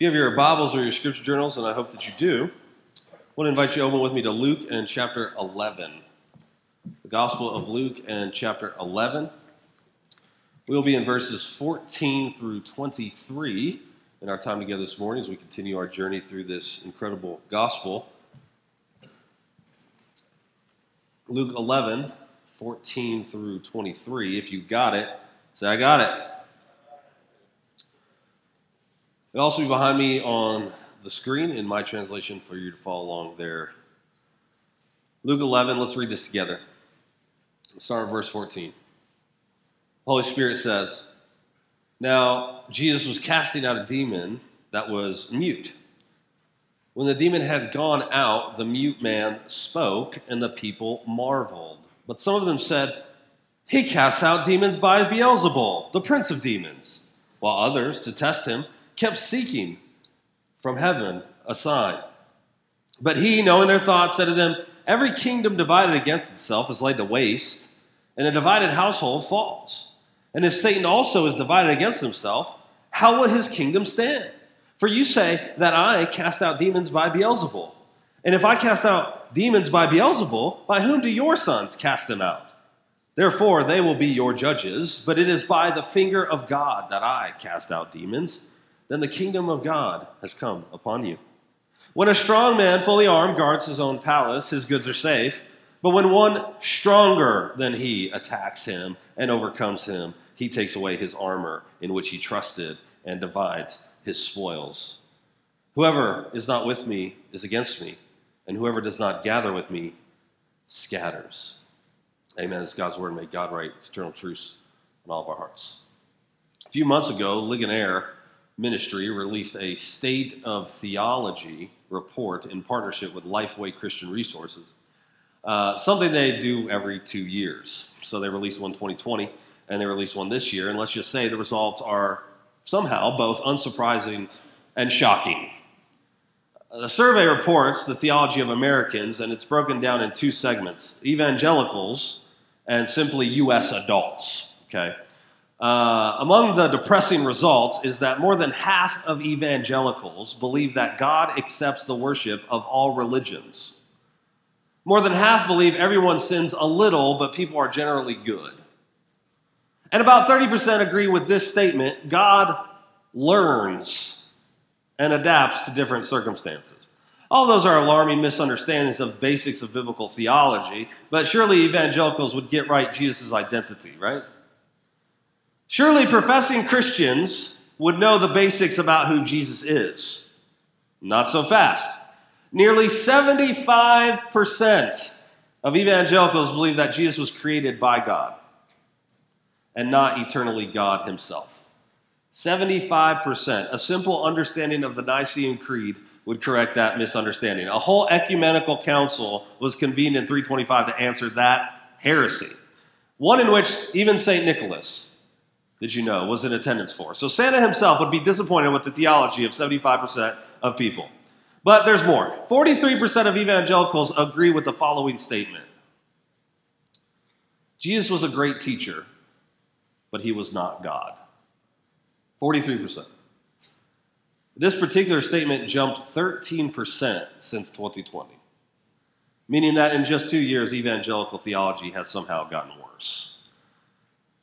If you have your Bibles or your scripture journals, and I hope that you do, I want to invite you open with me to Luke and chapter 11. The Gospel of Luke and chapter 11. We'll be in verses 14 through 23 in our time together this morning as we continue our journey through this incredible gospel. Luke 11, 14 through 23. If you got it, say, I got it. It'll also be behind me on the screen in my translation for you to follow along there. Luke 11, let's read this together. Let's start at verse 14. Holy Spirit says, Now Jesus was casting out a demon that was mute. When the demon had gone out, the mute man spoke, and the people marveled. But some of them said, He casts out demons by Beelzebul, the prince of demons. While others, to test him, kept seeking from heaven a sign. But he, knowing their thoughts, said to them, Every kingdom divided against itself is laid to waste, and a divided household falls. And if Satan also is divided against himself, how will his kingdom stand? For you say that I cast out demons by Beelzebul. And if I cast out demons by Beelzebul, by whom do your sons cast them out? Therefore, they will be your judges, but it is by the finger of God that I cast out demons then the kingdom of God has come upon you. When a strong man, fully armed, guards his own palace, his goods are safe. But when one stronger than he attacks him and overcomes him, he takes away his armor in which he trusted and divides his spoils. Whoever is not with me is against me, and whoever does not gather with me scatters. Amen. It's God's word. May God write eternal truths in all of our hearts. A few months ago, Ligonier ministry released a State of Theology report in partnership with Lifeway Christian Resources. Uh, something they do every two years. So they released one 2020 and they released one this year. And let's just say the results are somehow both unsurprising and shocking. The survey reports the theology of Americans, and it's broken down in two segments evangelicals and simply U.S. adults. Okay? Uh, among the depressing results is that more than half of evangelicals believe that God accepts the worship of all religions. More than half believe everyone sins a little, but people are generally good. And about 30% agree with this statement God learns and adapts to different circumstances. All those are alarming misunderstandings of basics of biblical theology, but surely evangelicals would get right Jesus' identity, right? Surely professing Christians would know the basics about who Jesus is. Not so fast. Nearly 75% of evangelicals believe that Jesus was created by God and not eternally God himself. 75%. A simple understanding of the Nicene Creed would correct that misunderstanding. A whole ecumenical council was convened in 325 to answer that heresy. One in which even St. Nicholas, did you know, was in attendance for. So Santa himself would be disappointed with the theology of 75% of people. But there's more. 43% of evangelicals agree with the following statement Jesus was a great teacher, but he was not God. 43%. This particular statement jumped 13% since 2020, meaning that in just two years, evangelical theology has somehow gotten worse.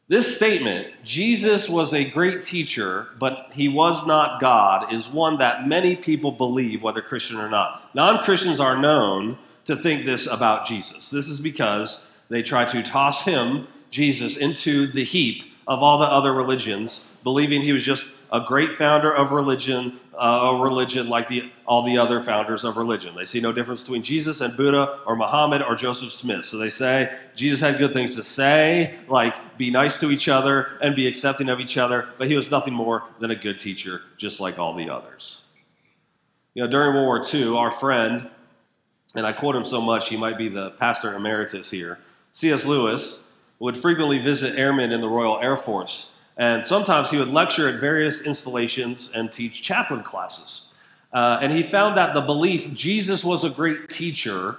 This statement, Jesus was a great teacher, but he was not God, is one that many people believe, whether Christian or not. Non Christians are known to think this about Jesus. This is because they try to toss him, Jesus, into the heap of all the other religions, believing he was just a great founder of religion, uh, a religion like the, all the other founders of religion. They see no difference between Jesus and Buddha or Muhammad or Joseph Smith. So they say Jesus had good things to say, like be nice to each other and be accepting of each other, but he was nothing more than a good teacher, just like all the others. You know, during World War II, our friend, and I quote him so much, he might be the pastor emeritus here, C.S. Lewis, would frequently visit airmen in the Royal Air Force and sometimes he would lecture at various installations and teach chaplain classes. Uh, and he found that the belief Jesus was a great teacher,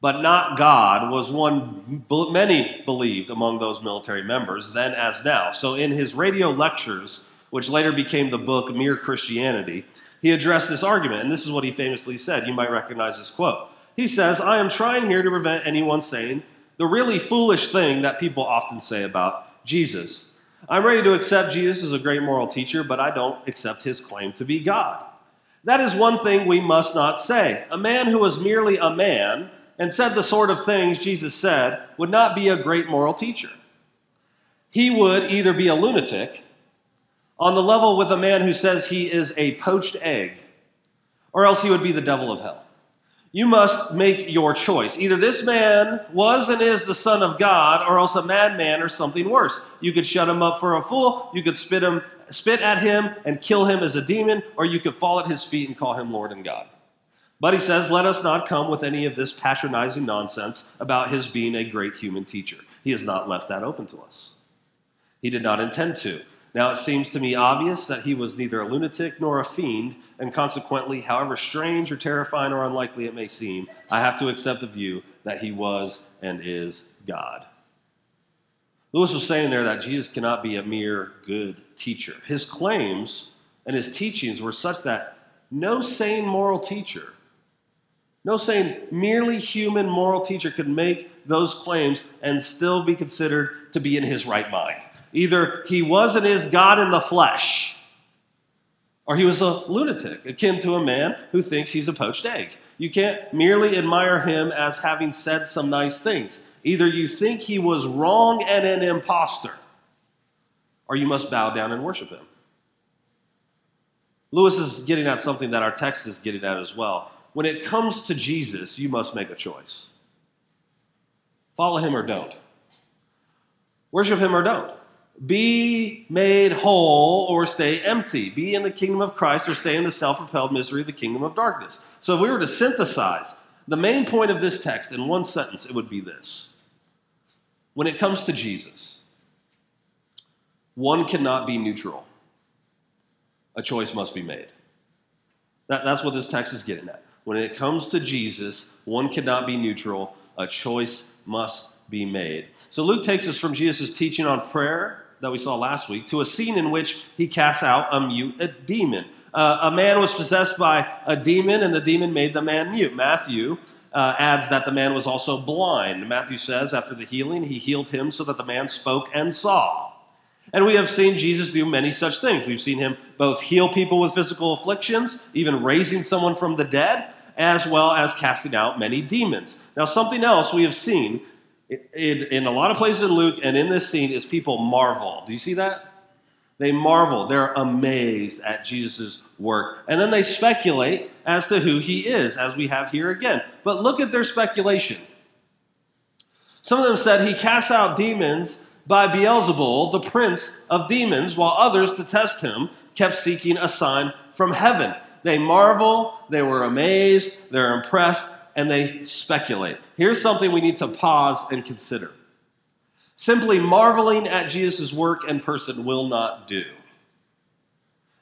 but not God, was one many believed among those military members, then as now. So in his radio lectures, which later became the book Mere Christianity, he addressed this argument, and this is what he famously said. You might recognize this quote. He says, I am trying here to prevent anyone saying the really foolish thing that people often say about Jesus. I'm ready to accept Jesus as a great moral teacher, but I don't accept his claim to be God. That is one thing we must not say. A man who was merely a man and said the sort of things Jesus said would not be a great moral teacher. He would either be a lunatic on the level with a man who says he is a poached egg, or else he would be the devil of hell. You must make your choice. Either this man was and is the Son of God, or else a madman or something worse. You could shut him up for a fool, you could spit, him, spit at him and kill him as a demon, or you could fall at his feet and call him Lord and God. But he says, let us not come with any of this patronizing nonsense about his being a great human teacher. He has not left that open to us. He did not intend to. Now, it seems to me obvious that he was neither a lunatic nor a fiend, and consequently, however strange or terrifying or unlikely it may seem, I have to accept the view that he was and is God. Lewis was saying there that Jesus cannot be a mere good teacher. His claims and his teachings were such that no sane moral teacher, no sane, merely human moral teacher could make those claims and still be considered to be in his right mind. Either he was and is God in the flesh, or he was a lunatic, akin to a man who thinks he's a poached egg. You can't merely admire him as having said some nice things. Either you think he was wrong and an impostor, or you must bow down and worship him. Lewis is getting at something that our text is getting at as well. When it comes to Jesus, you must make a choice follow him or don't, worship him or don't. Be made whole or stay empty. Be in the kingdom of Christ or stay in the self propelled misery of the kingdom of darkness. So, if we were to synthesize the main point of this text in one sentence, it would be this When it comes to Jesus, one cannot be neutral, a choice must be made. That, that's what this text is getting at. When it comes to Jesus, one cannot be neutral, a choice must be made. So Luke takes us from Jesus' teaching on prayer that we saw last week to a scene in which he casts out a mute a demon. Uh, a man was possessed by a demon, and the demon made the man mute. Matthew uh, adds that the man was also blind. Matthew says, after the healing, he healed him so that the man spoke and saw. And we have seen Jesus do many such things. We've seen him both heal people with physical afflictions, even raising someone from the dead, as well as casting out many demons. Now, something else we have seen in, in a lot of places in Luke and in this scene is people marvel. Do you see that? They marvel. They're amazed at Jesus' work. And then they speculate as to who he is, as we have here again. But look at their speculation. Some of them said he casts out demons by Beelzebul, the prince of demons, while others, to test him, kept seeking a sign from heaven. They marvel, they were amazed, they're impressed, and they speculate. Here's something we need to pause and consider. Simply marveling at Jesus' work and person will not do.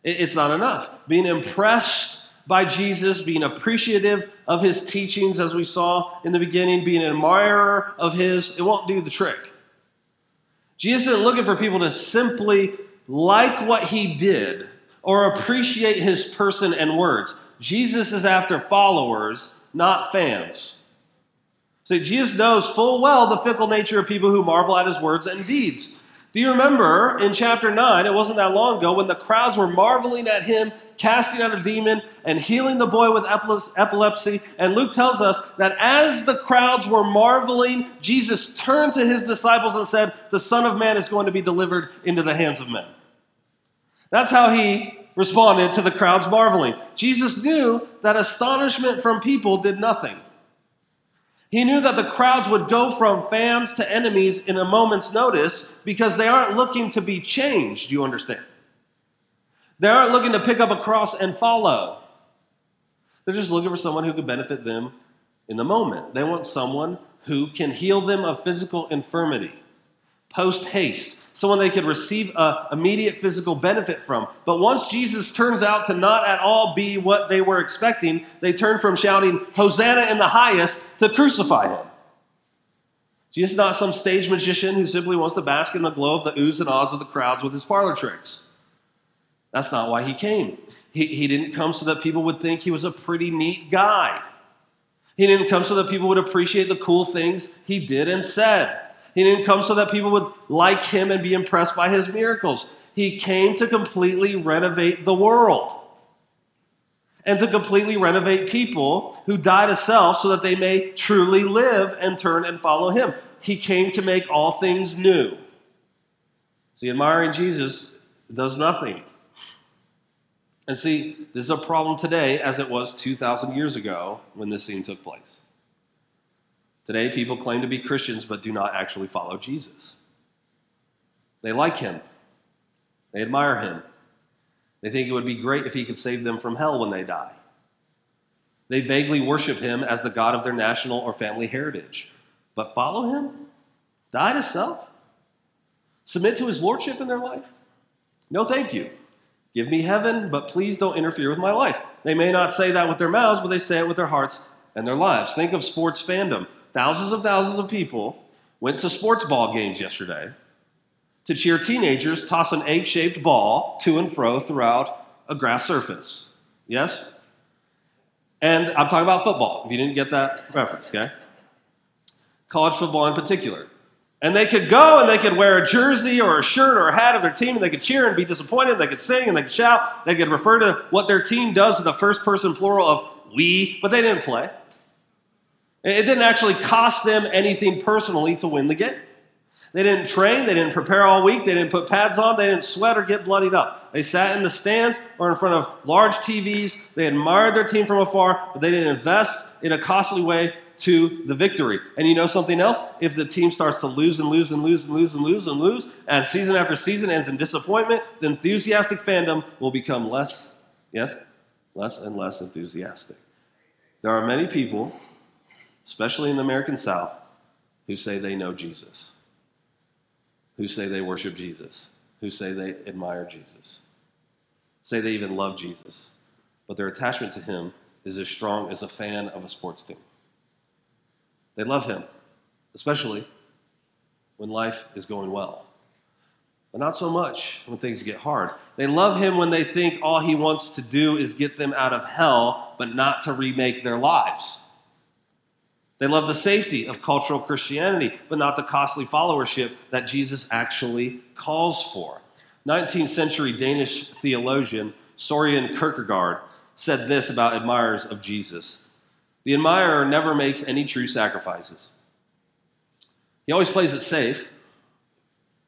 It's not enough. Being impressed by Jesus, being appreciative of his teachings, as we saw in the beginning, being an admirer of his, it won't do the trick. Jesus isn't looking for people to simply like what he did or appreciate his person and words. Jesus is after followers not fans. See, Jesus knows full well the fickle nature of people who marvel at his words and deeds. Do you remember in chapter 9, it wasn't that long ago, when the crowds were marveling at him, casting out a demon, and healing the boy with epilepsy? And Luke tells us that as the crowds were marveling, Jesus turned to his disciples and said, The Son of Man is going to be delivered into the hands of men. That's how he responded to the crowd's marveling. Jesus knew that astonishment from people did nothing. He knew that the crowds would go from fans to enemies in a moment's notice because they aren't looking to be changed, you understand? They aren't looking to pick up a cross and follow. They're just looking for someone who could benefit them in the moment. They want someone who can heal them of physical infirmity, post haste, someone they could receive immediate physical benefit from. But once Jesus turns out to not at all be what they were expecting, they turn from shouting, Hosanna in the highest, to crucify him. Jesus is not some stage magician who simply wants to bask in the glow of the oohs and ahs of the crowds with his parlor tricks. That's not why he came. He, he didn't come so that people would think he was a pretty neat guy. He didn't come so that people would appreciate the cool things he did and said. He didn't come so that people would like him and be impressed by his miracles. He came to completely renovate the world and to completely renovate people who die to self so that they may truly live and turn and follow him. He came to make all things new. See, admiring Jesus does nothing. And see, this is a problem today as it was 2,000 years ago when this scene took place. Today, people claim to be Christians but do not actually follow Jesus. They like him, they admire him. They think it would be great if he could save them from hell when they die. They vaguely worship him as the God of their national or family heritage. But follow him? Die to self? Submit to his lordship in their life? No, thank you. Give me heaven, but please don't interfere with my life. They may not say that with their mouths, but they say it with their hearts and their lives. Think of sports fandom. Thousands of thousands of people went to sports ball games yesterday to cheer teenagers toss an egg shaped ball to and fro throughout a grass surface. Yes? And I'm talking about football, if you didn't get that reference, okay? College football in particular. And they could go and they could wear a jersey or a shirt or a hat of their team and they could cheer and be disappointed. They could sing and they could shout. They could refer to what their team does to the first person plural of we, but they didn't play. It didn't actually cost them anything personally to win the game. They didn't train, they didn't prepare all week, they didn't put pads on, they didn't sweat or get bloodied up. They sat in the stands or in front of large TVs, they admired their team from afar, but they didn't invest in a costly way to the victory. And you know something else? If the team starts to lose and lose and lose and lose and lose and lose, and season after season ends in disappointment, the enthusiastic fandom will become less, yes, less and less enthusiastic. There are many people, especially in the American South, who say they know Jesus who say they worship Jesus, who say they admire Jesus, say they even love Jesus, but their attachment to him is as strong as a fan of a sports team. They love him, especially when life is going well. But not so much when things get hard. They love him when they think all he wants to do is get them out of hell, but not to remake their lives. They love the safety of cultural Christianity, but not the costly followership that Jesus actually calls for. 19th century Danish theologian Soren Kierkegaard said this about admirers of Jesus The admirer never makes any true sacrifices, he always plays it safe.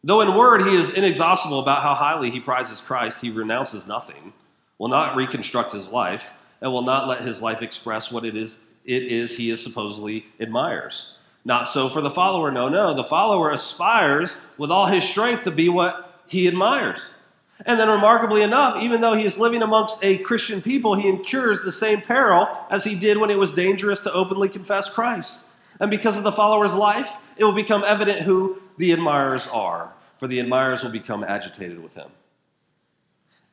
Though in word he is inexhaustible about how highly he prizes Christ, he renounces nothing, will not reconstruct his life, and will not let his life express what it is it is he is supposedly admires. Not so for the follower. No, no. The follower aspires with all his strength to be what he admires. And then, remarkably enough, even though he is living amongst a Christian people, he incurs the same peril as he did when it was dangerous to openly confess Christ. And because of the follower's life, it will become evident who the admirers are, for the admirers will become agitated with him.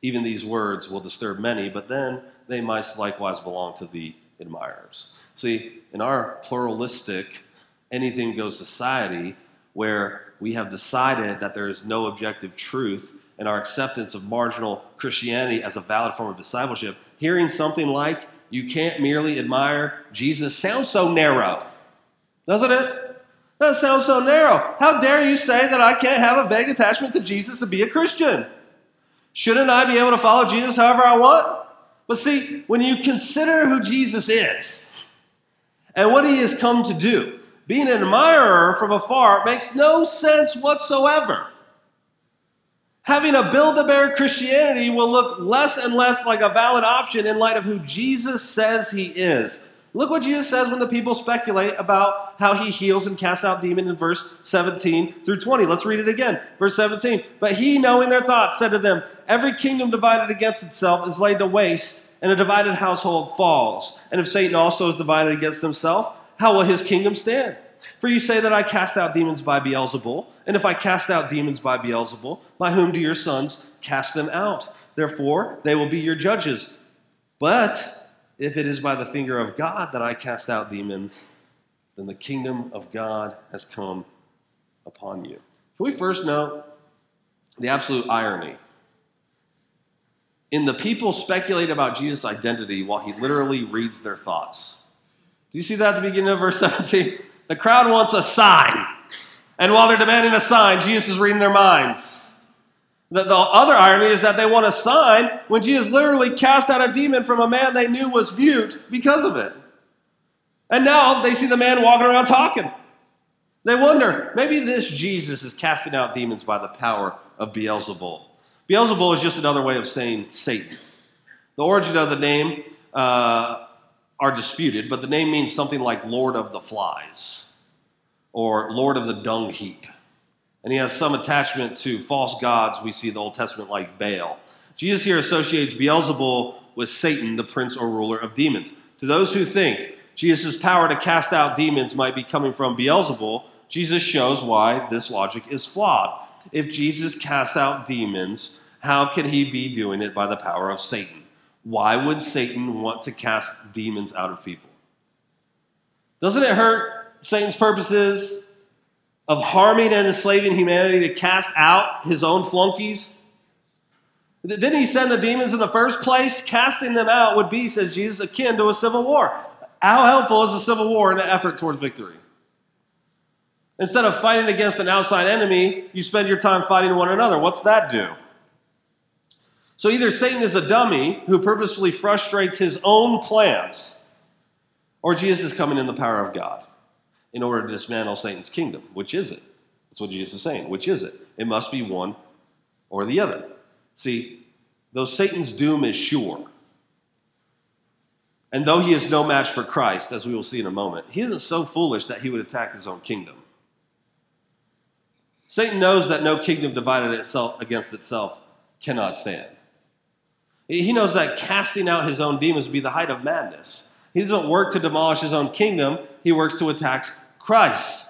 Even these words will disturb many, but then they must likewise belong to the admirers. See, in our pluralistic, anything goes society, where we have decided that there is no objective truth and our acceptance of marginal Christianity as a valid form of discipleship, hearing something like, you can't merely admire Jesus sounds so narrow, doesn't it? That sounds so narrow. How dare you say that I can't have a vague attachment to Jesus and be a Christian? Shouldn't I be able to follow Jesus however I want? But see, when you consider who Jesus is and what he has come to do, being an admirer from afar makes no sense whatsoever. Having a build a bear Christianity will look less and less like a valid option in light of who Jesus says he is. Look what Jesus says when the people speculate about how he heals and casts out demons in verse 17 through 20. Let's read it again. Verse 17. But he, knowing their thoughts, said to them, Every kingdom divided against itself is laid to waste, and a divided household falls. And if Satan also is divided against himself, how will his kingdom stand? For you say that I cast out demons by Beelzebul, and if I cast out demons by Beelzebul, by whom do your sons cast them out? Therefore, they will be your judges. But if it is by the finger of God that I cast out demons, then the kingdom of God has come upon you. Can we first note the absolute irony in the people speculate about Jesus' identity while he literally reads their thoughts. Do you see that at the beginning of verse 17? The crowd wants a sign. And while they're demanding a sign, Jesus is reading their minds. The, the, other irony is that they want a sign when Jesus literally cast out a demon from a man they knew was mute because of it. And now they see the man walking around talking. They wonder, maybe this Jesus is casting out demons by the power of Beelzebul. Beelzebul is just another way of saying Satan. The origin of the name uh, are disputed, but the name means something like Lord of the Flies or Lord of the Dung Heap. And he has some attachment to false gods we see in the Old Testament, like Baal. Jesus here associates Beelzebul with Satan, the prince or ruler of demons. To those who think Jesus' power to cast out demons might be coming from Beelzebul, Jesus shows why this logic is flawed. If Jesus casts out demons, how can he be doing it by the power of Satan? Why would Satan want to cast demons out of people? Doesn't it hurt Satan's purposes of harming and enslaving humanity to cast out his own flunkies? Didn't he send the demons in the first place? Casting them out would be, says Jesus, akin to a civil war. How helpful is a civil war in the effort towards victory? Instead of fighting against an outside enemy, you spend your time fighting one another. What's that do? So either Satan is a dummy who purposefully frustrates his own plans, or Jesus is coming in the power of God in order to dismantle Satan's kingdom. Which is it? That's what Jesus is saying. Which is it? It must be one or the other. See, though Satan's doom is sure, and though he is no match for Christ, as we will see in a moment, he isn't so foolish that he would attack his own kingdom. Satan knows that no kingdom divided itself against itself cannot stand. He knows that casting out his own demons would be the height of madness. He doesn't work to demolish his own kingdom, he works to attack Christ.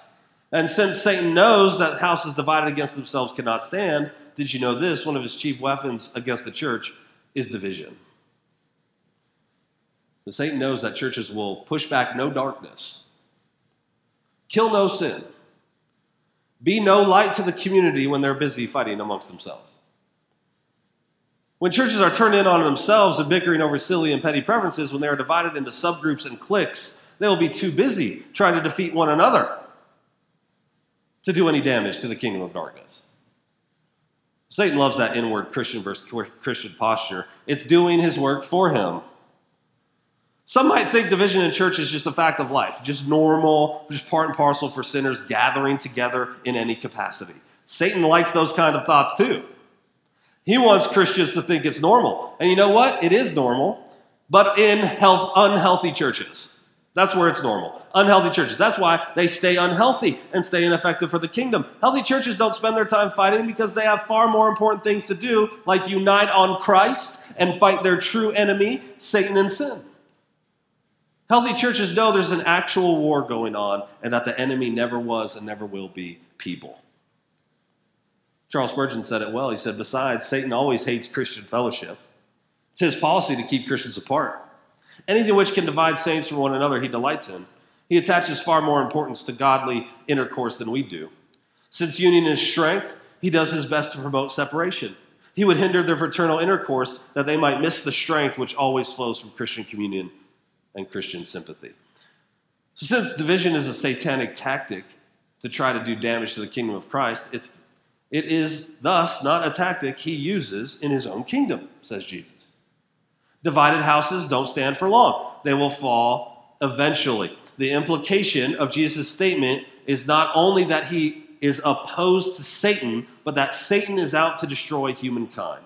And since Satan knows that houses divided against themselves cannot stand, did you know this? One of his chief weapons against the church is division. And Satan knows that churches will push back no darkness, kill no sin, be no light to the community when they're busy fighting amongst themselves. When churches are turned in on themselves and bickering over silly and petty preferences, when they are divided into subgroups and cliques, they will be too busy trying to defeat one another to do any damage to the kingdom of darkness. Satan loves that inward Christian versus Christian posture. It's doing his work for him. Some might think division in church is just a fact of life, just normal, just part and parcel for sinners gathering together in any capacity. Satan likes those kind of thoughts too. He wants Christians to think it's normal. And you know what? It is normal, but in health, unhealthy churches. That's where it's normal. Unhealthy churches. That's why they stay unhealthy and stay ineffective for the kingdom. Healthy churches don't spend their time fighting because they have far more important things to do, like unite on Christ and fight their true enemy, Satan and sin. Healthy churches know there's an actual war going on and that the enemy never was and never will be people. Charles Spurgeon said it well. He said, Besides, Satan always hates Christian fellowship. It's his policy to keep Christians apart. Anything which can divide saints from one another, he delights in. He attaches far more importance to godly intercourse than we do. Since union is strength, he does his best to promote separation. He would hinder their fraternal intercourse that they might miss the strength which always flows from Christian communion and Christian sympathy. So, since division is a satanic tactic to try to do damage to the kingdom of Christ, it's, it is thus not a tactic he uses in his own kingdom, says Jesus. Divided houses don't stand for long, they will fall eventually. The implication of Jesus' statement is not only that he is opposed to Satan, but that Satan is out to destroy humankind.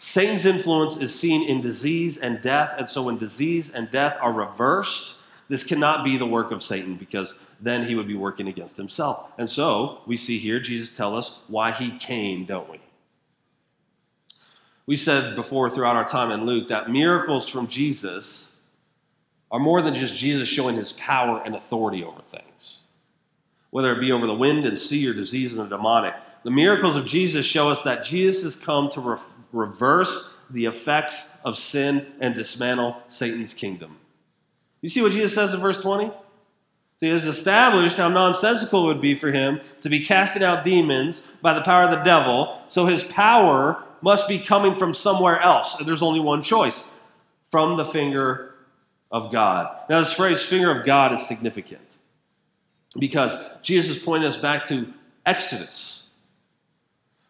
Satan's influence is seen in disease and death, and so when disease and death are reversed, this cannot be the work of Satan because then he would be working against himself. And so we see here Jesus tell us why he came, don't we? We said before throughout our time in Luke that miracles from Jesus are more than just Jesus showing his power and authority over things, whether it be over the wind and sea or disease and the demonic. The miracles of Jesus show us that Jesus has come to reverse the effects of sin and dismantle Satan's kingdom. You see what Jesus says in verse 20? He has established how nonsensical it would be for him to be casting out demons by the power of the devil, so his power must be coming from somewhere else. And there's only one choice from the finger of God. Now, this phrase, finger of God, is significant because Jesus is pointing us back to Exodus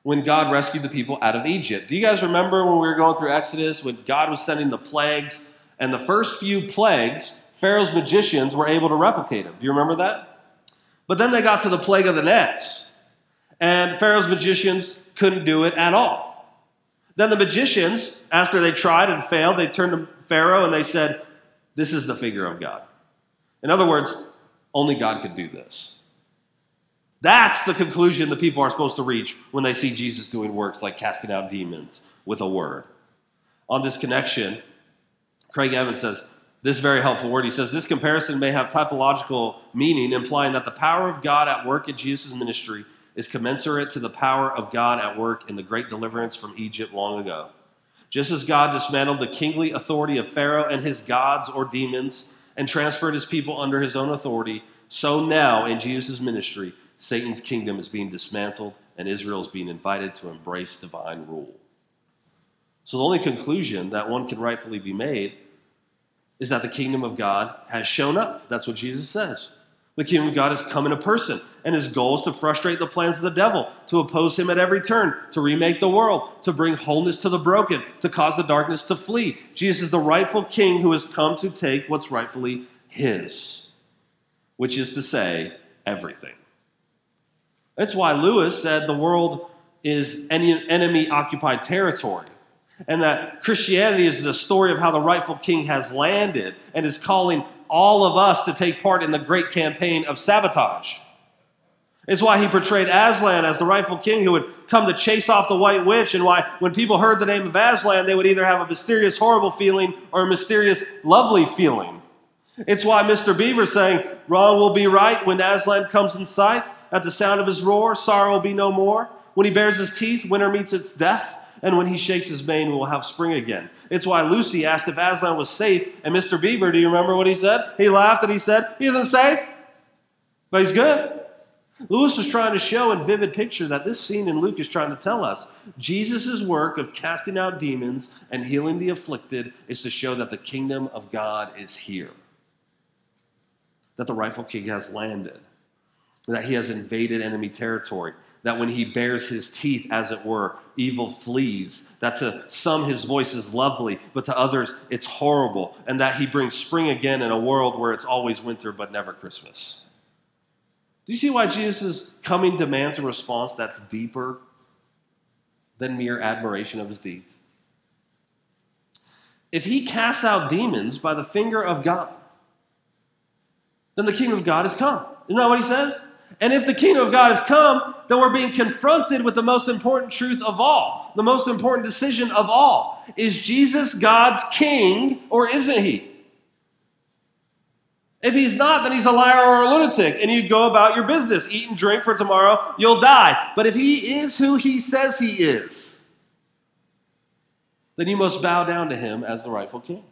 when God rescued the people out of Egypt. Do you guys remember when we were going through Exodus when God was sending the plagues? And the first few plagues, Pharaoh's magicians were able to replicate them. Do you remember that? But then they got to the plague of the gnats, and Pharaoh's magicians couldn't do it at all. Then the magicians, after they tried and failed, they turned to Pharaoh and they said, This is the figure of God. In other words, only God could do this. That's the conclusion the people are supposed to reach when they see Jesus doing works like casting out demons with a word. On this connection, Craig Evans says, this very helpful word. He says, This comparison may have typological meaning, implying that the power of God at work in Jesus' ministry is commensurate to the power of God at work in the great deliverance from Egypt long ago. Just as God dismantled the kingly authority of Pharaoh and his gods or demons and transferred his people under his own authority, so now in Jesus' ministry, Satan's kingdom is being dismantled and Israel is being invited to embrace divine rule. So the only conclusion that one can rightfully be made is that the kingdom of God has shown up. That's what Jesus says. The kingdom of God has come in a person, and his goal is to frustrate the plans of the devil, to oppose him at every turn, to remake the world, to bring wholeness to the broken, to cause the darkness to flee. Jesus is the rightful king who has come to take what's rightfully his, which is to say, everything. That's why Lewis said the world is enemy occupied territory and that Christianity is the story of how the rightful king has landed and is calling all of us to take part in the great campaign of sabotage. It's why he portrayed Aslan as the rightful king who would come to chase off the white witch, and why when people heard the name of Aslan, they would either have a mysterious, horrible feeling or a mysterious, lovely feeling. It's why Mr. Beaver saying, Wrong will be right when Aslan comes in sight. At the sound of his roar, sorrow will be no more. When he bares his teeth, winter meets its death and when he shakes his mane, we'll have spring again. It's why Lucy asked if Aslan was safe, and Mr. Beaver, do you remember what he said? He laughed and he said, He isn't safe, but he's good. Lewis was trying to show in vivid picture that this scene in Luke is trying to tell us Jesus' work of casting out demons and healing the afflicted is to show that the kingdom of God is here, that the rightful king has landed, that he has invaded enemy territory that when he bares his teeth, as it were, evil flees. That to some his voice is lovely, but to others it's horrible. And that he brings spring again in a world where it's always winter but never Christmas. Do you see why Jesus' coming demands a response that's deeper than mere admiration of his deeds? If he casts out demons by the finger of God, then the kingdom of God has come. Isn't that what he says? And if the kingdom of God has come, then we're being confronted with the most important truth of all, the most important decision of all. Is Jesus God's king or isn't he? If he's not, then he's a liar or a lunatic, and you go about your business. Eat and drink, for tomorrow you'll die. But if he is who he says he is, then you must bow down to him as the rightful king.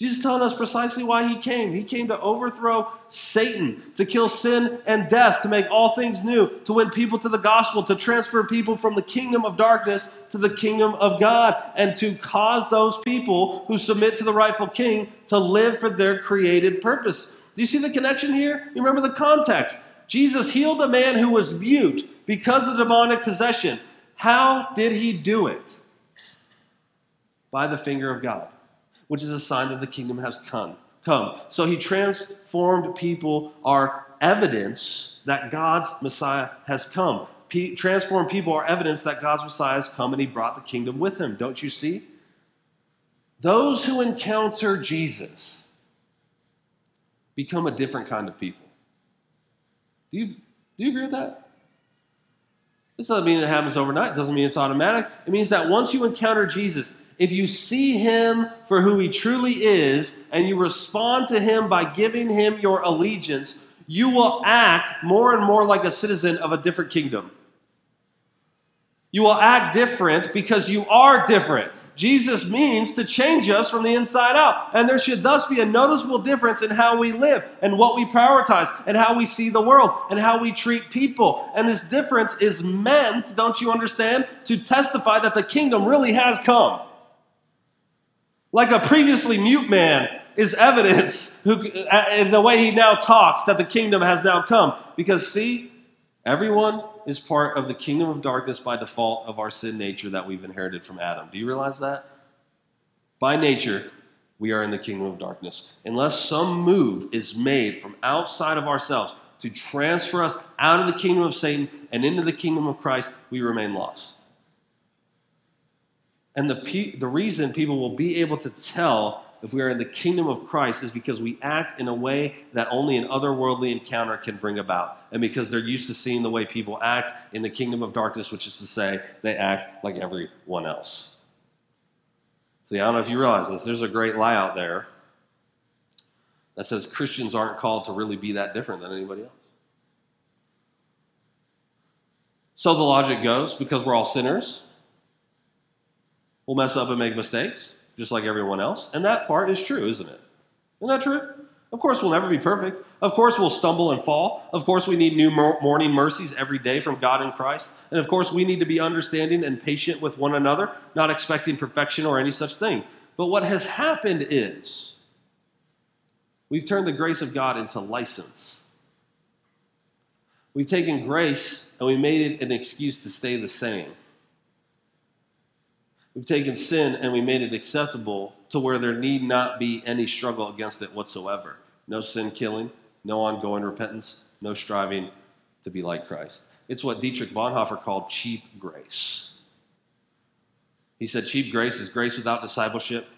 Jesus telling us precisely why he came. He came to overthrow Satan, to kill sin and death, to make all things new, to win people to the gospel, to transfer people from the kingdom of darkness to the kingdom of God, and to cause those people who submit to the rightful king to live for their created purpose. Do you see the connection here? You remember the context. Jesus healed a man who was mute because of demonic possession. How did he do it? By the finger of God which is a sign that the kingdom has come. Come. So he transformed people are evidence that God's Messiah has come. P- transformed people are evidence that God's Messiah has come and he brought the kingdom with him. Don't you see? Those who encounter Jesus become a different kind of people. Do you, do you agree with that? This doesn't mean it happens overnight. It doesn't mean it's automatic. It means that once you encounter Jesus, if you see him for who he truly is and you respond to him by giving him your allegiance, you will act more and more like a citizen of a different kingdom. You will act different because you are different. Jesus means to change us from the inside out. And there should thus be a noticeable difference in how we live and what we prioritize and how we see the world and how we treat people. And this difference is meant, don't you understand, to testify that the kingdom really has come. Like a previously mute man is evidence who, uh, in the way he now talks that the kingdom has now come. Because, see, everyone is part of the kingdom of darkness by default of our sin nature that we've inherited from Adam. Do you realize that? By nature, we are in the kingdom of darkness. Unless some move is made from outside of ourselves to transfer us out of the kingdom of Satan and into the kingdom of Christ, we remain lost. And the, pe- the reason people will be able to tell if we are in the kingdom of Christ is because we act in a way that only an otherworldly encounter can bring about. And because they're used to seeing the way people act in the kingdom of darkness, which is to say, they act like everyone else. See, I don't know if you realize this, there's a great lie out there that says Christians aren't called to really be that different than anybody else. So the logic goes because we're all sinners, we'll mess up and make mistakes just like everyone else. And that part is true, isn't it? Isn't that true? Of course, we'll never be perfect. Of course, we'll stumble and fall. Of course, we need new morning mercies every day from God in Christ. And of course, we need to be understanding and patient with one another, not expecting perfection or any such thing. But what has happened is we've turned the grace of God into license. We've taken grace and we made it an excuse to stay the same. We've taken sin and we made it acceptable to where there need not be any struggle against it whatsoever. No sin killing, no ongoing repentance, no striving to be like Christ. It's what Dietrich Bonhoeffer called cheap grace. He said cheap grace is grace without discipleship,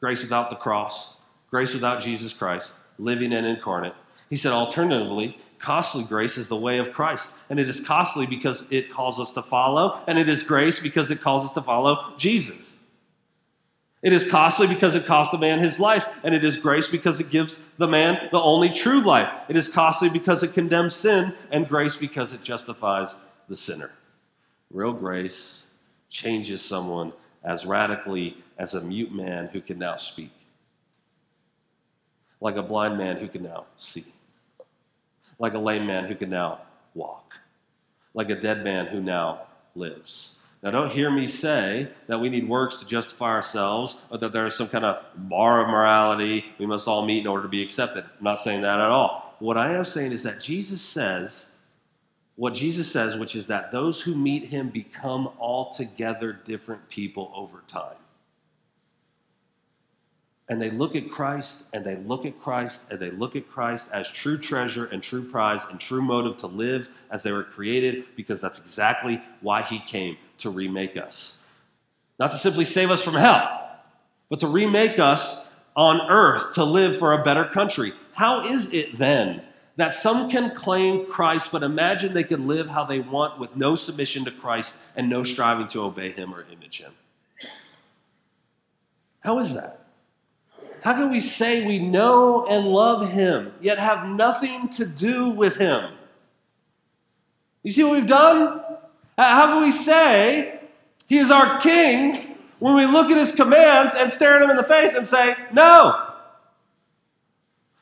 grace without the cross, grace without Jesus Christ, living and incarnate. He said alternatively, Costly grace is the way of Christ. And it is costly because it calls us to follow, and it is grace because it calls us to follow Jesus. It is costly because it costs the man his life, and it is grace because it gives the man the only true life. It is costly because it condemns sin, and grace because it justifies the sinner. Real grace changes someone as radically as a mute man who can now speak, like a blind man who can now see like a lame man who can now walk, like a dead man who now lives. Now, don't hear me say that we need works to justify ourselves or that there is some kind of bar of morality we must all meet in order to be accepted. I'm not saying that at all. What I am saying is that Jesus says, what Jesus says, which is that those who meet him become altogether different people over time and they look at Christ and they look at Christ and they look at Christ as true treasure and true prize and true motive to live as they were created because that's exactly why he came to remake us. Not to simply save us from hell, but to remake us on earth to live for a better country. How is it then that some can claim Christ but imagine they can live how they want with no submission to Christ and no striving to obey him or image him? How is that? How can we say we know and love him, yet have nothing to do with him? You see what we've done? How can we say he is our king when we look at his commands and stare at him in the face and say, no?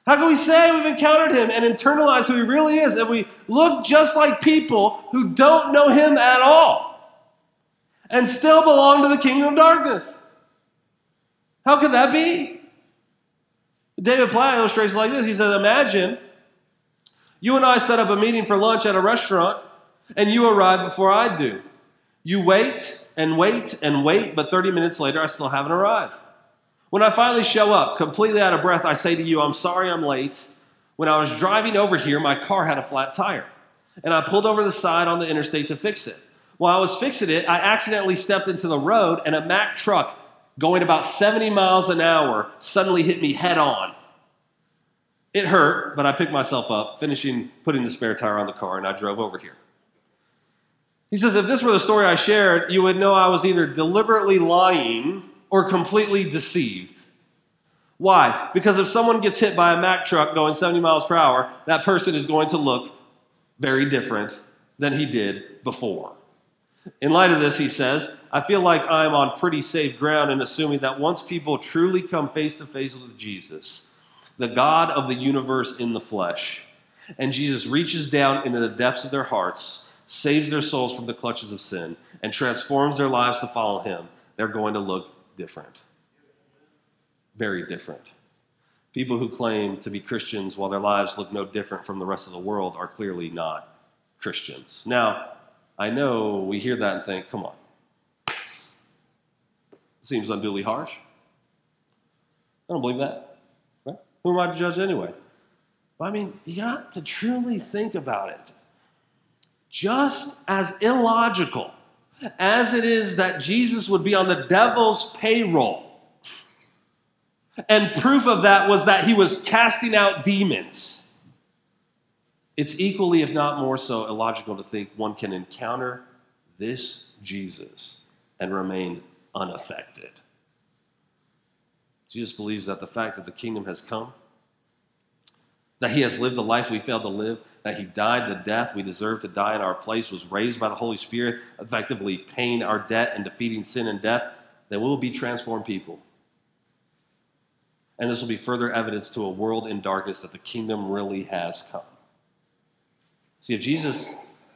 How can we say we've encountered him and internalized who he really is and we look just like people who don't know him at all and still belong to the kingdom of darkness? How could that be? David Platt illustrates like this. He says, Imagine you and I set up a meeting for lunch at a restaurant, and you arrive before I do. You wait and wait and wait, but 30 minutes later, I still haven't arrived. When I finally show up, completely out of breath, I say to you, I'm sorry I'm late. When I was driving over here, my car had a flat tire, and I pulled over the side on the interstate to fix it. While I was fixing it, I accidentally stepped into the road, and a Mack truck going about 70 miles an hour suddenly hit me head on. It hurt, but I picked myself up, finishing putting the spare tire on the car, and I drove over here. He says, if this were the story I shared, you would know I was either deliberately lying or completely deceived. Why? Because if someone gets hit by a Mack truck going 70 miles per hour, that person is going to look very different than he did before. In light of this, he says, I feel like I'm on pretty safe ground in assuming that once people truly come face to face with Jesus, the God of the universe in the flesh, and Jesus reaches down into the depths of their hearts, saves their souls from the clutches of sin, and transforms their lives to follow him, they're going to look different. Very different. People who claim to be Christians while their lives look no different from the rest of the world are clearly not Christians. Now, I know we hear that and think, come on. Seems unduly harsh. I don't believe that. Right? Who am I to judge anyway? I mean, you got to truly think about it. Just as illogical as it is that Jesus would be on the devil's payroll, and proof of that was that he was casting out demons. It's equally, if not more so, illogical to think one can encounter this Jesus and remain unaffected. Jesus believes that the fact that the kingdom has come, that he has lived the life we failed to live, that he died the death we deserved to die in our place, was raised by the Holy Spirit, effectively paying our debt and defeating sin and death, then we will be transformed people. And this will be further evidence to a world in darkness that the kingdom really has come. See, if Jesus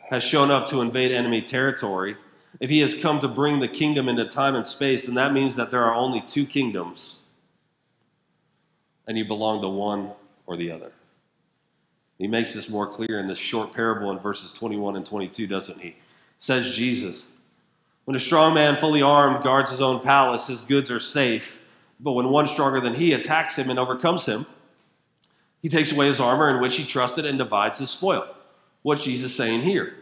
has shown up to invade enemy territory, if he has come to bring the kingdom into time and space, then that means that there are only two kingdoms, and you belong to one or the other. He makes this more clear in this short parable in verses 21 and 22, doesn't he? Says Jesus, When a strong man fully armed guards his own palace, his goods are safe. But when one stronger than he attacks him and overcomes him, he takes away his armor in which he trusted and divides his spoil. What's Jesus saying here?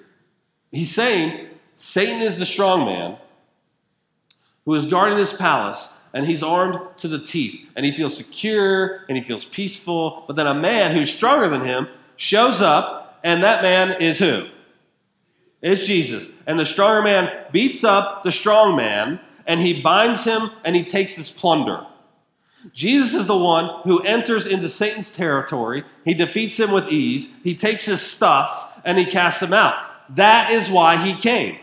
He's saying Satan is the strong man who is guarding his palace and he's armed to the teeth and he feels secure and he feels peaceful. But then a man who's stronger than him shows up and that man is who? It's Jesus. And the stronger man beats up the strong man and he binds him and he takes his plunder. Jesus is the one who enters into Satan's territory. He defeats him with ease. He takes his stuff and he casts him out. That is why he came.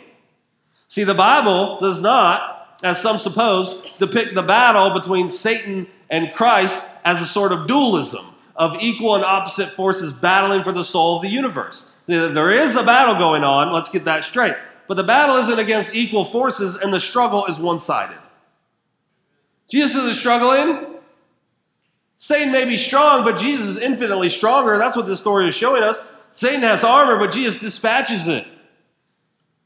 See, the Bible does not, as some suppose, depict the battle between Satan and Christ as a sort of dualism of equal and opposite forces battling for the soul of the universe. There is a battle going on, let's get that straight. But the battle isn't against equal forces, and the struggle is one sided. Jesus isn't struggling. Satan may be strong, but Jesus is infinitely stronger. That's what this story is showing us. Satan has armor, but Jesus dispatches it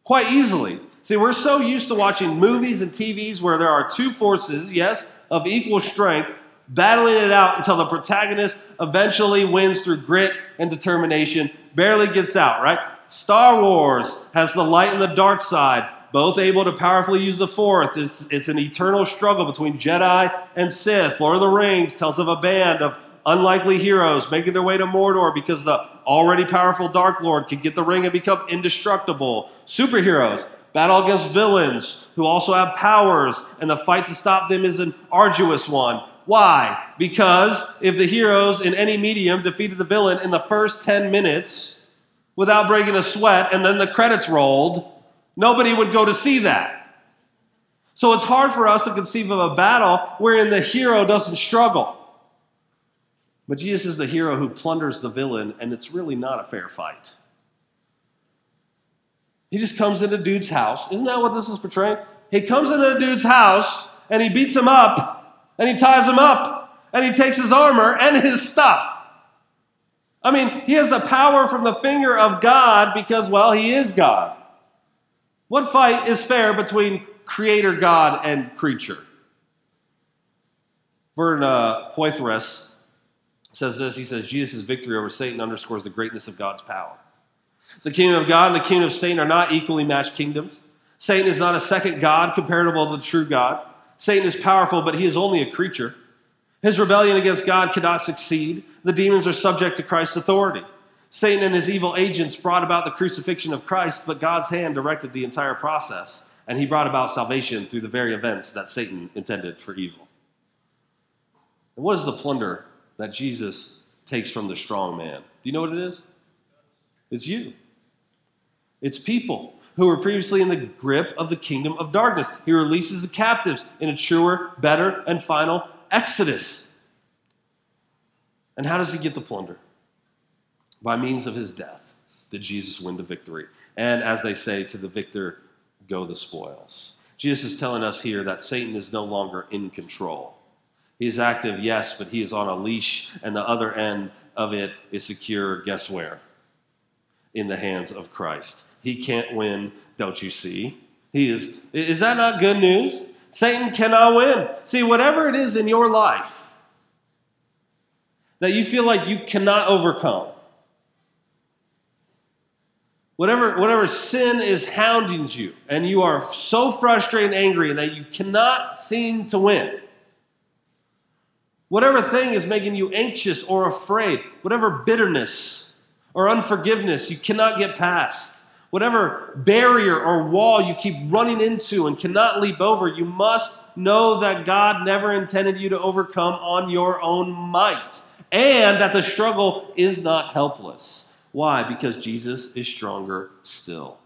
quite easily. See, we're so used to watching movies and TVs where there are two forces, yes, of equal strength, battling it out until the protagonist eventually wins through grit and determination, barely gets out, right? Star Wars has the light and the dark side, both able to powerfully use the Force. It's, it's an eternal struggle between Jedi and Sith. Lord of the Rings tells of a band of unlikely heroes making their way to Mordor because the already powerful Dark Lord can get the ring and become indestructible. Superheroes battle against villains who also have powers, and the fight to stop them is an arduous one. Why? Because if the heroes in any medium defeated the villain in the first 10 minutes without breaking a sweat and then the credits rolled, nobody would go to see that. So it's hard for us to conceive of a battle wherein the hero doesn't struggle. But Jesus is the hero who plunders the villain, and it's really not a fair fight. He just comes into dude's house. Isn't that what this is portraying? He comes into a dude's house and he beats him up and he ties him up and he takes his armor and his stuff. I mean, he has the power from the finger of God because, well, he is God. What fight is fair between creator God and creature? Vern uh, Poythress says this He says, Jesus' victory over Satan underscores the greatness of God's power. The kingdom of God and the kingdom of Satan are not equally matched kingdoms. Satan is not a second God comparable to the true God. Satan is powerful, but he is only a creature. His rebellion against God cannot succeed. The demons are subject to Christ's authority. Satan and his evil agents brought about the crucifixion of Christ, but God's hand directed the entire process, and he brought about salvation through the very events that Satan intended for evil. And what is the plunder that Jesus takes from the strong man. Do you know what it is? It's you. It's people who were previously in the grip of the kingdom of darkness. He releases the captives in a truer, better, and final exodus. And how does he get the plunder? By means of his death did Jesus win the victory. And as they say, to the victor go the spoils. Jesus is telling us here that Satan is no longer in control. He is active, yes, but he is on a leash, and the other end of it is secure, guess where? In the hands of Christ. He can't win, don't you see? He is is that not good news? Satan cannot win. See, whatever it is in your life that you feel like you cannot overcome, whatever, whatever sin is hounding you, and you are so frustrated and angry that you cannot seem to win, whatever thing is making you anxious or afraid, whatever bitterness or unforgiveness you cannot get past, whatever barrier or wall you keep running into and cannot leap over, you must know that God never intended you to overcome on your own might and that the struggle is not helpless. Why? Because Jesus is stronger still.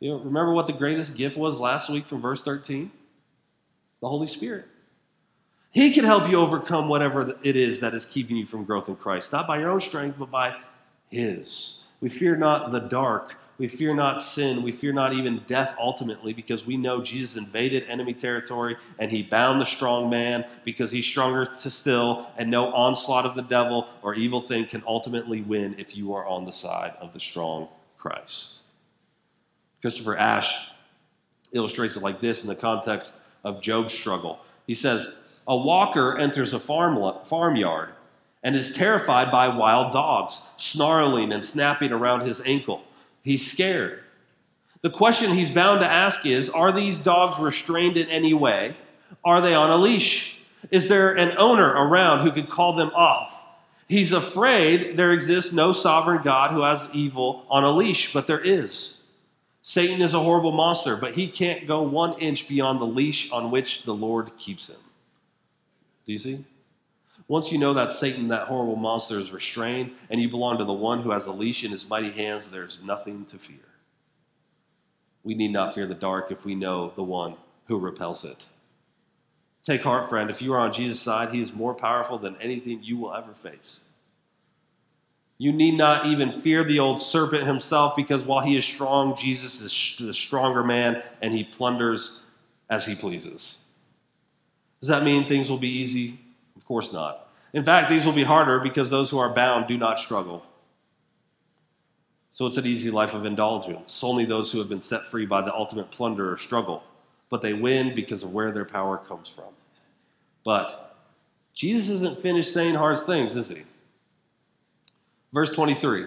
You know, remember what the greatest gift was last week from verse 13? The Holy Spirit. He can help you overcome whatever it is that is keeping you from growth in Christ, not by your own strength, but by His. We fear not the dark, we fear not sin. We fear not even death ultimately because we know Jesus invaded enemy territory and he bound the strong man because he's stronger to still, and no onslaught of the devil or evil thing can ultimately win if you are on the side of the strong Christ. Christopher Ash illustrates it like this in the context of Job's struggle. He says, A walker enters a farm, farmyard and is terrified by wild dogs snarling and snapping around his ankle. He's scared. The question he's bound to ask is Are these dogs restrained in any way? Are they on a leash? Is there an owner around who could call them off? He's afraid there exists no sovereign God who has evil on a leash, but there is. Satan is a horrible monster, but he can't go one inch beyond the leash on which the Lord keeps him. Do you see? Once you know that Satan, that horrible monster, is restrained and you belong to the one who has the leash in his mighty hands, there's nothing to fear. We need not fear the dark if we know the one who repels it. Take heart, friend. If you are on Jesus' side, he is more powerful than anything you will ever face. You need not even fear the old serpent himself because while he is strong, Jesus is the stronger man and he plunders as he pleases. Does that mean things will be easy? Of course not. In fact, these will be harder because those who are bound do not struggle. So it's an easy life of indulgence. Only those who have been set free by the ultimate plunderer struggle, but they win because of where their power comes from. But Jesus isn't finished saying hard things, is he? Verse 23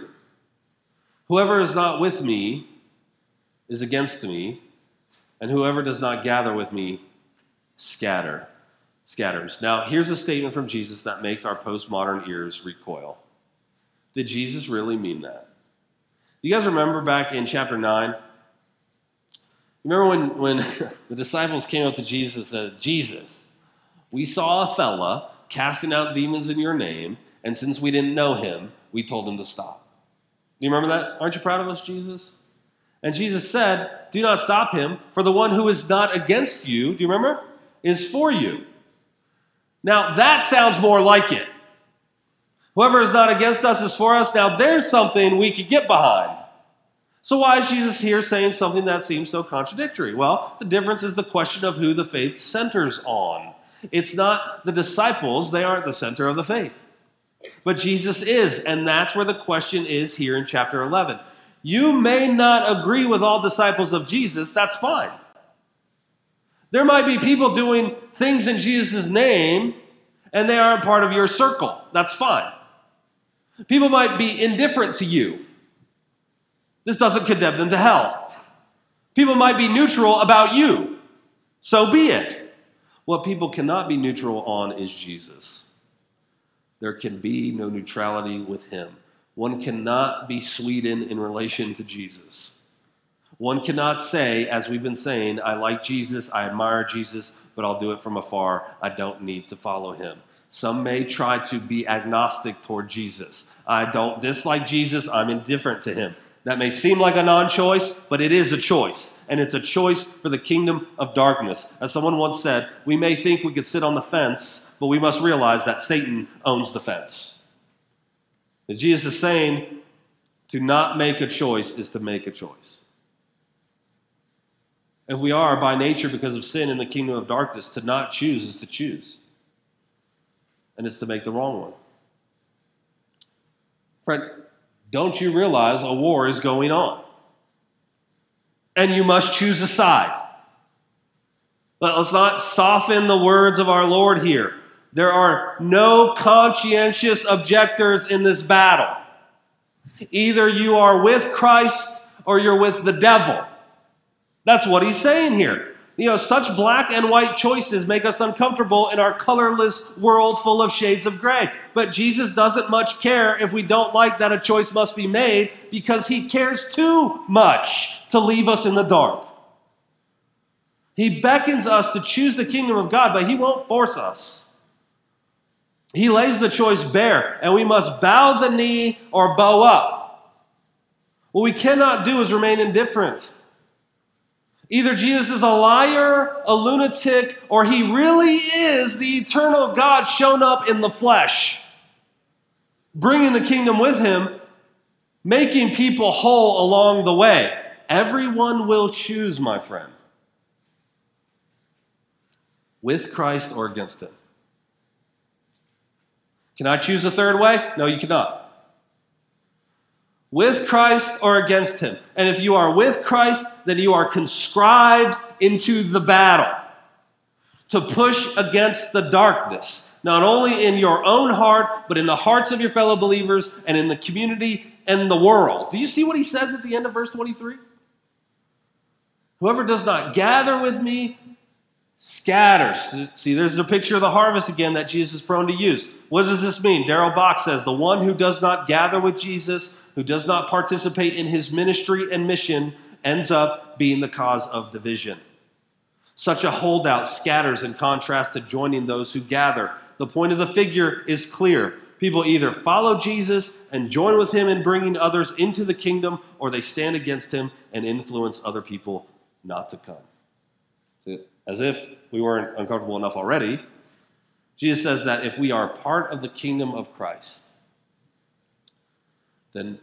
Whoever is not with me is against me, and whoever does not gather with me scatter scatters. Now, here's a statement from Jesus that makes our postmodern ears recoil. Did Jesus really mean that? You guys remember back in chapter 9? Remember when, when the disciples came up to Jesus and said, Jesus, we saw a fella casting out demons in your name, and since we didn't know him, we told him to stop. Do you remember that? Aren't you proud of us, Jesus? And Jesus said, Do not stop him, for the one who is not against you, do you remember? Is for you. Now, that sounds more like it. Whoever is not against us is for us. Now, there's something we could get behind. So, why is Jesus here saying something that seems so contradictory? Well, the difference is the question of who the faith centers on. It's not the disciples, they aren't the center of the faith. But Jesus is, and that's where the question is here in chapter 11. You may not agree with all disciples of Jesus, that's fine. There might be people doing things in Jesus' name and they aren't part of your circle. That's fine. People might be indifferent to you. This doesn't condemn them to hell. People might be neutral about you. So be it. What people cannot be neutral on is Jesus. There can be no neutrality with him. One cannot be Sweden in relation to Jesus. One cannot say, as we've been saying, I like Jesus, I admire Jesus, but I'll do it from afar. I don't need to follow him. Some may try to be agnostic toward Jesus. I don't dislike Jesus, I'm indifferent to him. That may seem like a non choice, but it is a choice. And it's a choice for the kingdom of darkness. As someone once said, we may think we could sit on the fence, but we must realize that Satan owns the fence. And Jesus is saying to not make a choice is to make a choice. If we are by nature, because of sin in the kingdom of darkness, to not choose is to choose. And it's to make the wrong one. Friend, don't you realize a war is going on? And you must choose a side. Let's not soften the words of our Lord here. There are no conscientious objectors in this battle. Either you are with Christ or you're with the devil. That's what he's saying here. You know, such black and white choices make us uncomfortable in our colorless world full of shades of gray. But Jesus doesn't much care if we don't like that a choice must be made because he cares too much to leave us in the dark. He beckons us to choose the kingdom of God, but he won't force us. He lays the choice bare, and we must bow the knee or bow up. What we cannot do is remain indifferent. Either Jesus is a liar, a lunatic, or he really is the eternal God shown up in the flesh, bringing the kingdom with him, making people whole along the way. Everyone will choose, my friend, with Christ or against him. Can I choose a third way? No, you cannot with Christ or against him. And if you are with Christ, then you are conscribed into the battle to push against the darkness, not only in your own heart, but in the hearts of your fellow believers and in the community and the world. Do you see what he says at the end of verse 23? Whoever does not gather with me scatters. See, there's a picture of the harvest again that Jesus is prone to use. What does this mean? Darrell Bock says the one who does not gather with Jesus who does not participate in his ministry and mission ends up being the cause of division. Such a holdout scatters in contrast to joining those who gather. The point of the figure is clear. People either follow Jesus and join with him in bringing others into the kingdom, or they stand against him and influence other people not to come. As if we weren't uncomfortable enough already, Jesus says that if we are part of the kingdom of Christ, then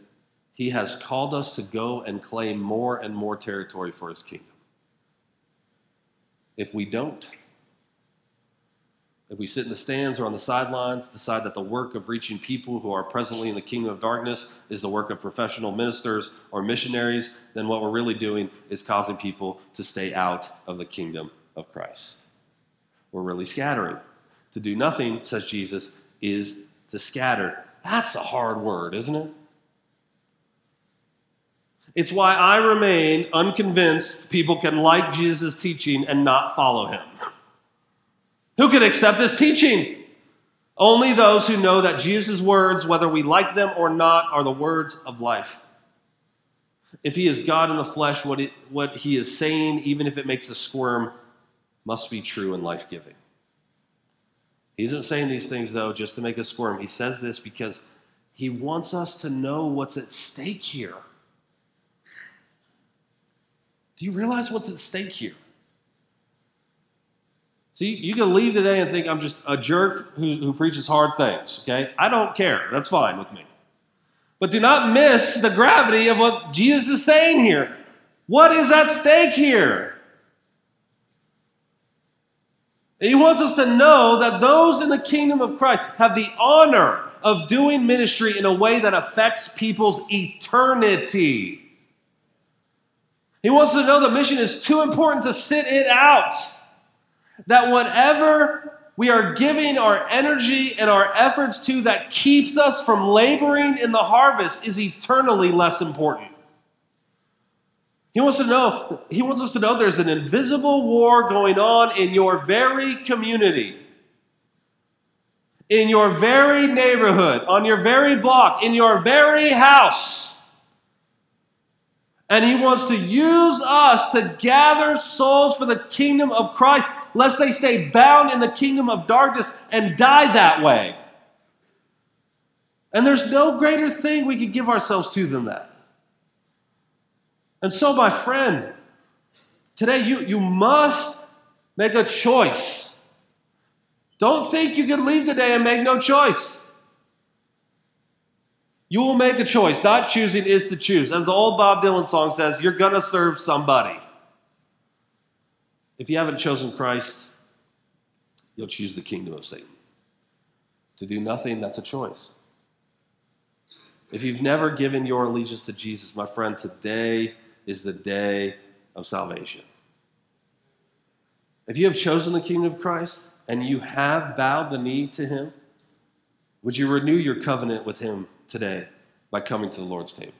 he has called us to go and claim more and more territory for his kingdom. If we don't, if we sit in the stands or on the sidelines, decide that the work of reaching people who are presently in the kingdom of darkness is the work of professional ministers or missionaries, then what we're really doing is causing people to stay out of the kingdom of Christ. We're really scattering. To do nothing, says Jesus, is to scatter. That's a hard word, isn't it? It's why I remain unconvinced people can like Jesus' teaching and not follow him. Who can accept this teaching? Only those who know that Jesus' words, whether we like them or not, are the words of life. If he is God in the flesh, what, it, what he is saying, even if it makes us squirm, must be true and life giving. He isn't saying these things, though, just to make us squirm. He says this because he wants us to know what's at stake here. Do you realize what's at stake here? See, you can leave today and think I'm just a jerk who, who preaches hard things, okay? I don't care. That's fine with me. But do not miss the gravity of what Jesus is saying here. What is at stake here? he wants us to know that those in the kingdom of Christ have the honor of doing ministry in a way that affects people's eternity. He wants us to know the mission is too important to sit it out. That whatever we are giving our energy and our efforts to that keeps us from laboring in the harvest is eternally less important. He wants to know, he wants us to know there's an invisible war going on in your very community, in your very neighborhood, on your very block, in your very house. And he wants to use us to gather souls for the kingdom of Christ, lest they stay bound in the kingdom of darkness and die that way. And there's no greater thing we could give ourselves to than that. And so, my friend, today you, you must make a choice. Don't think you can leave today and make no choice. You will make a choice. Not choosing is to choose. As the old Bob Dylan song says, you're going to serve somebody. If you haven't chosen Christ, you'll choose the kingdom of Satan. To do nothing, that's a choice. If you've never given your allegiance to Jesus, my friend, today is the day of salvation. If you have chosen the kingdom of Christ and you have bowed the knee to him, would you renew your covenant with him today by coming to the Lord's table?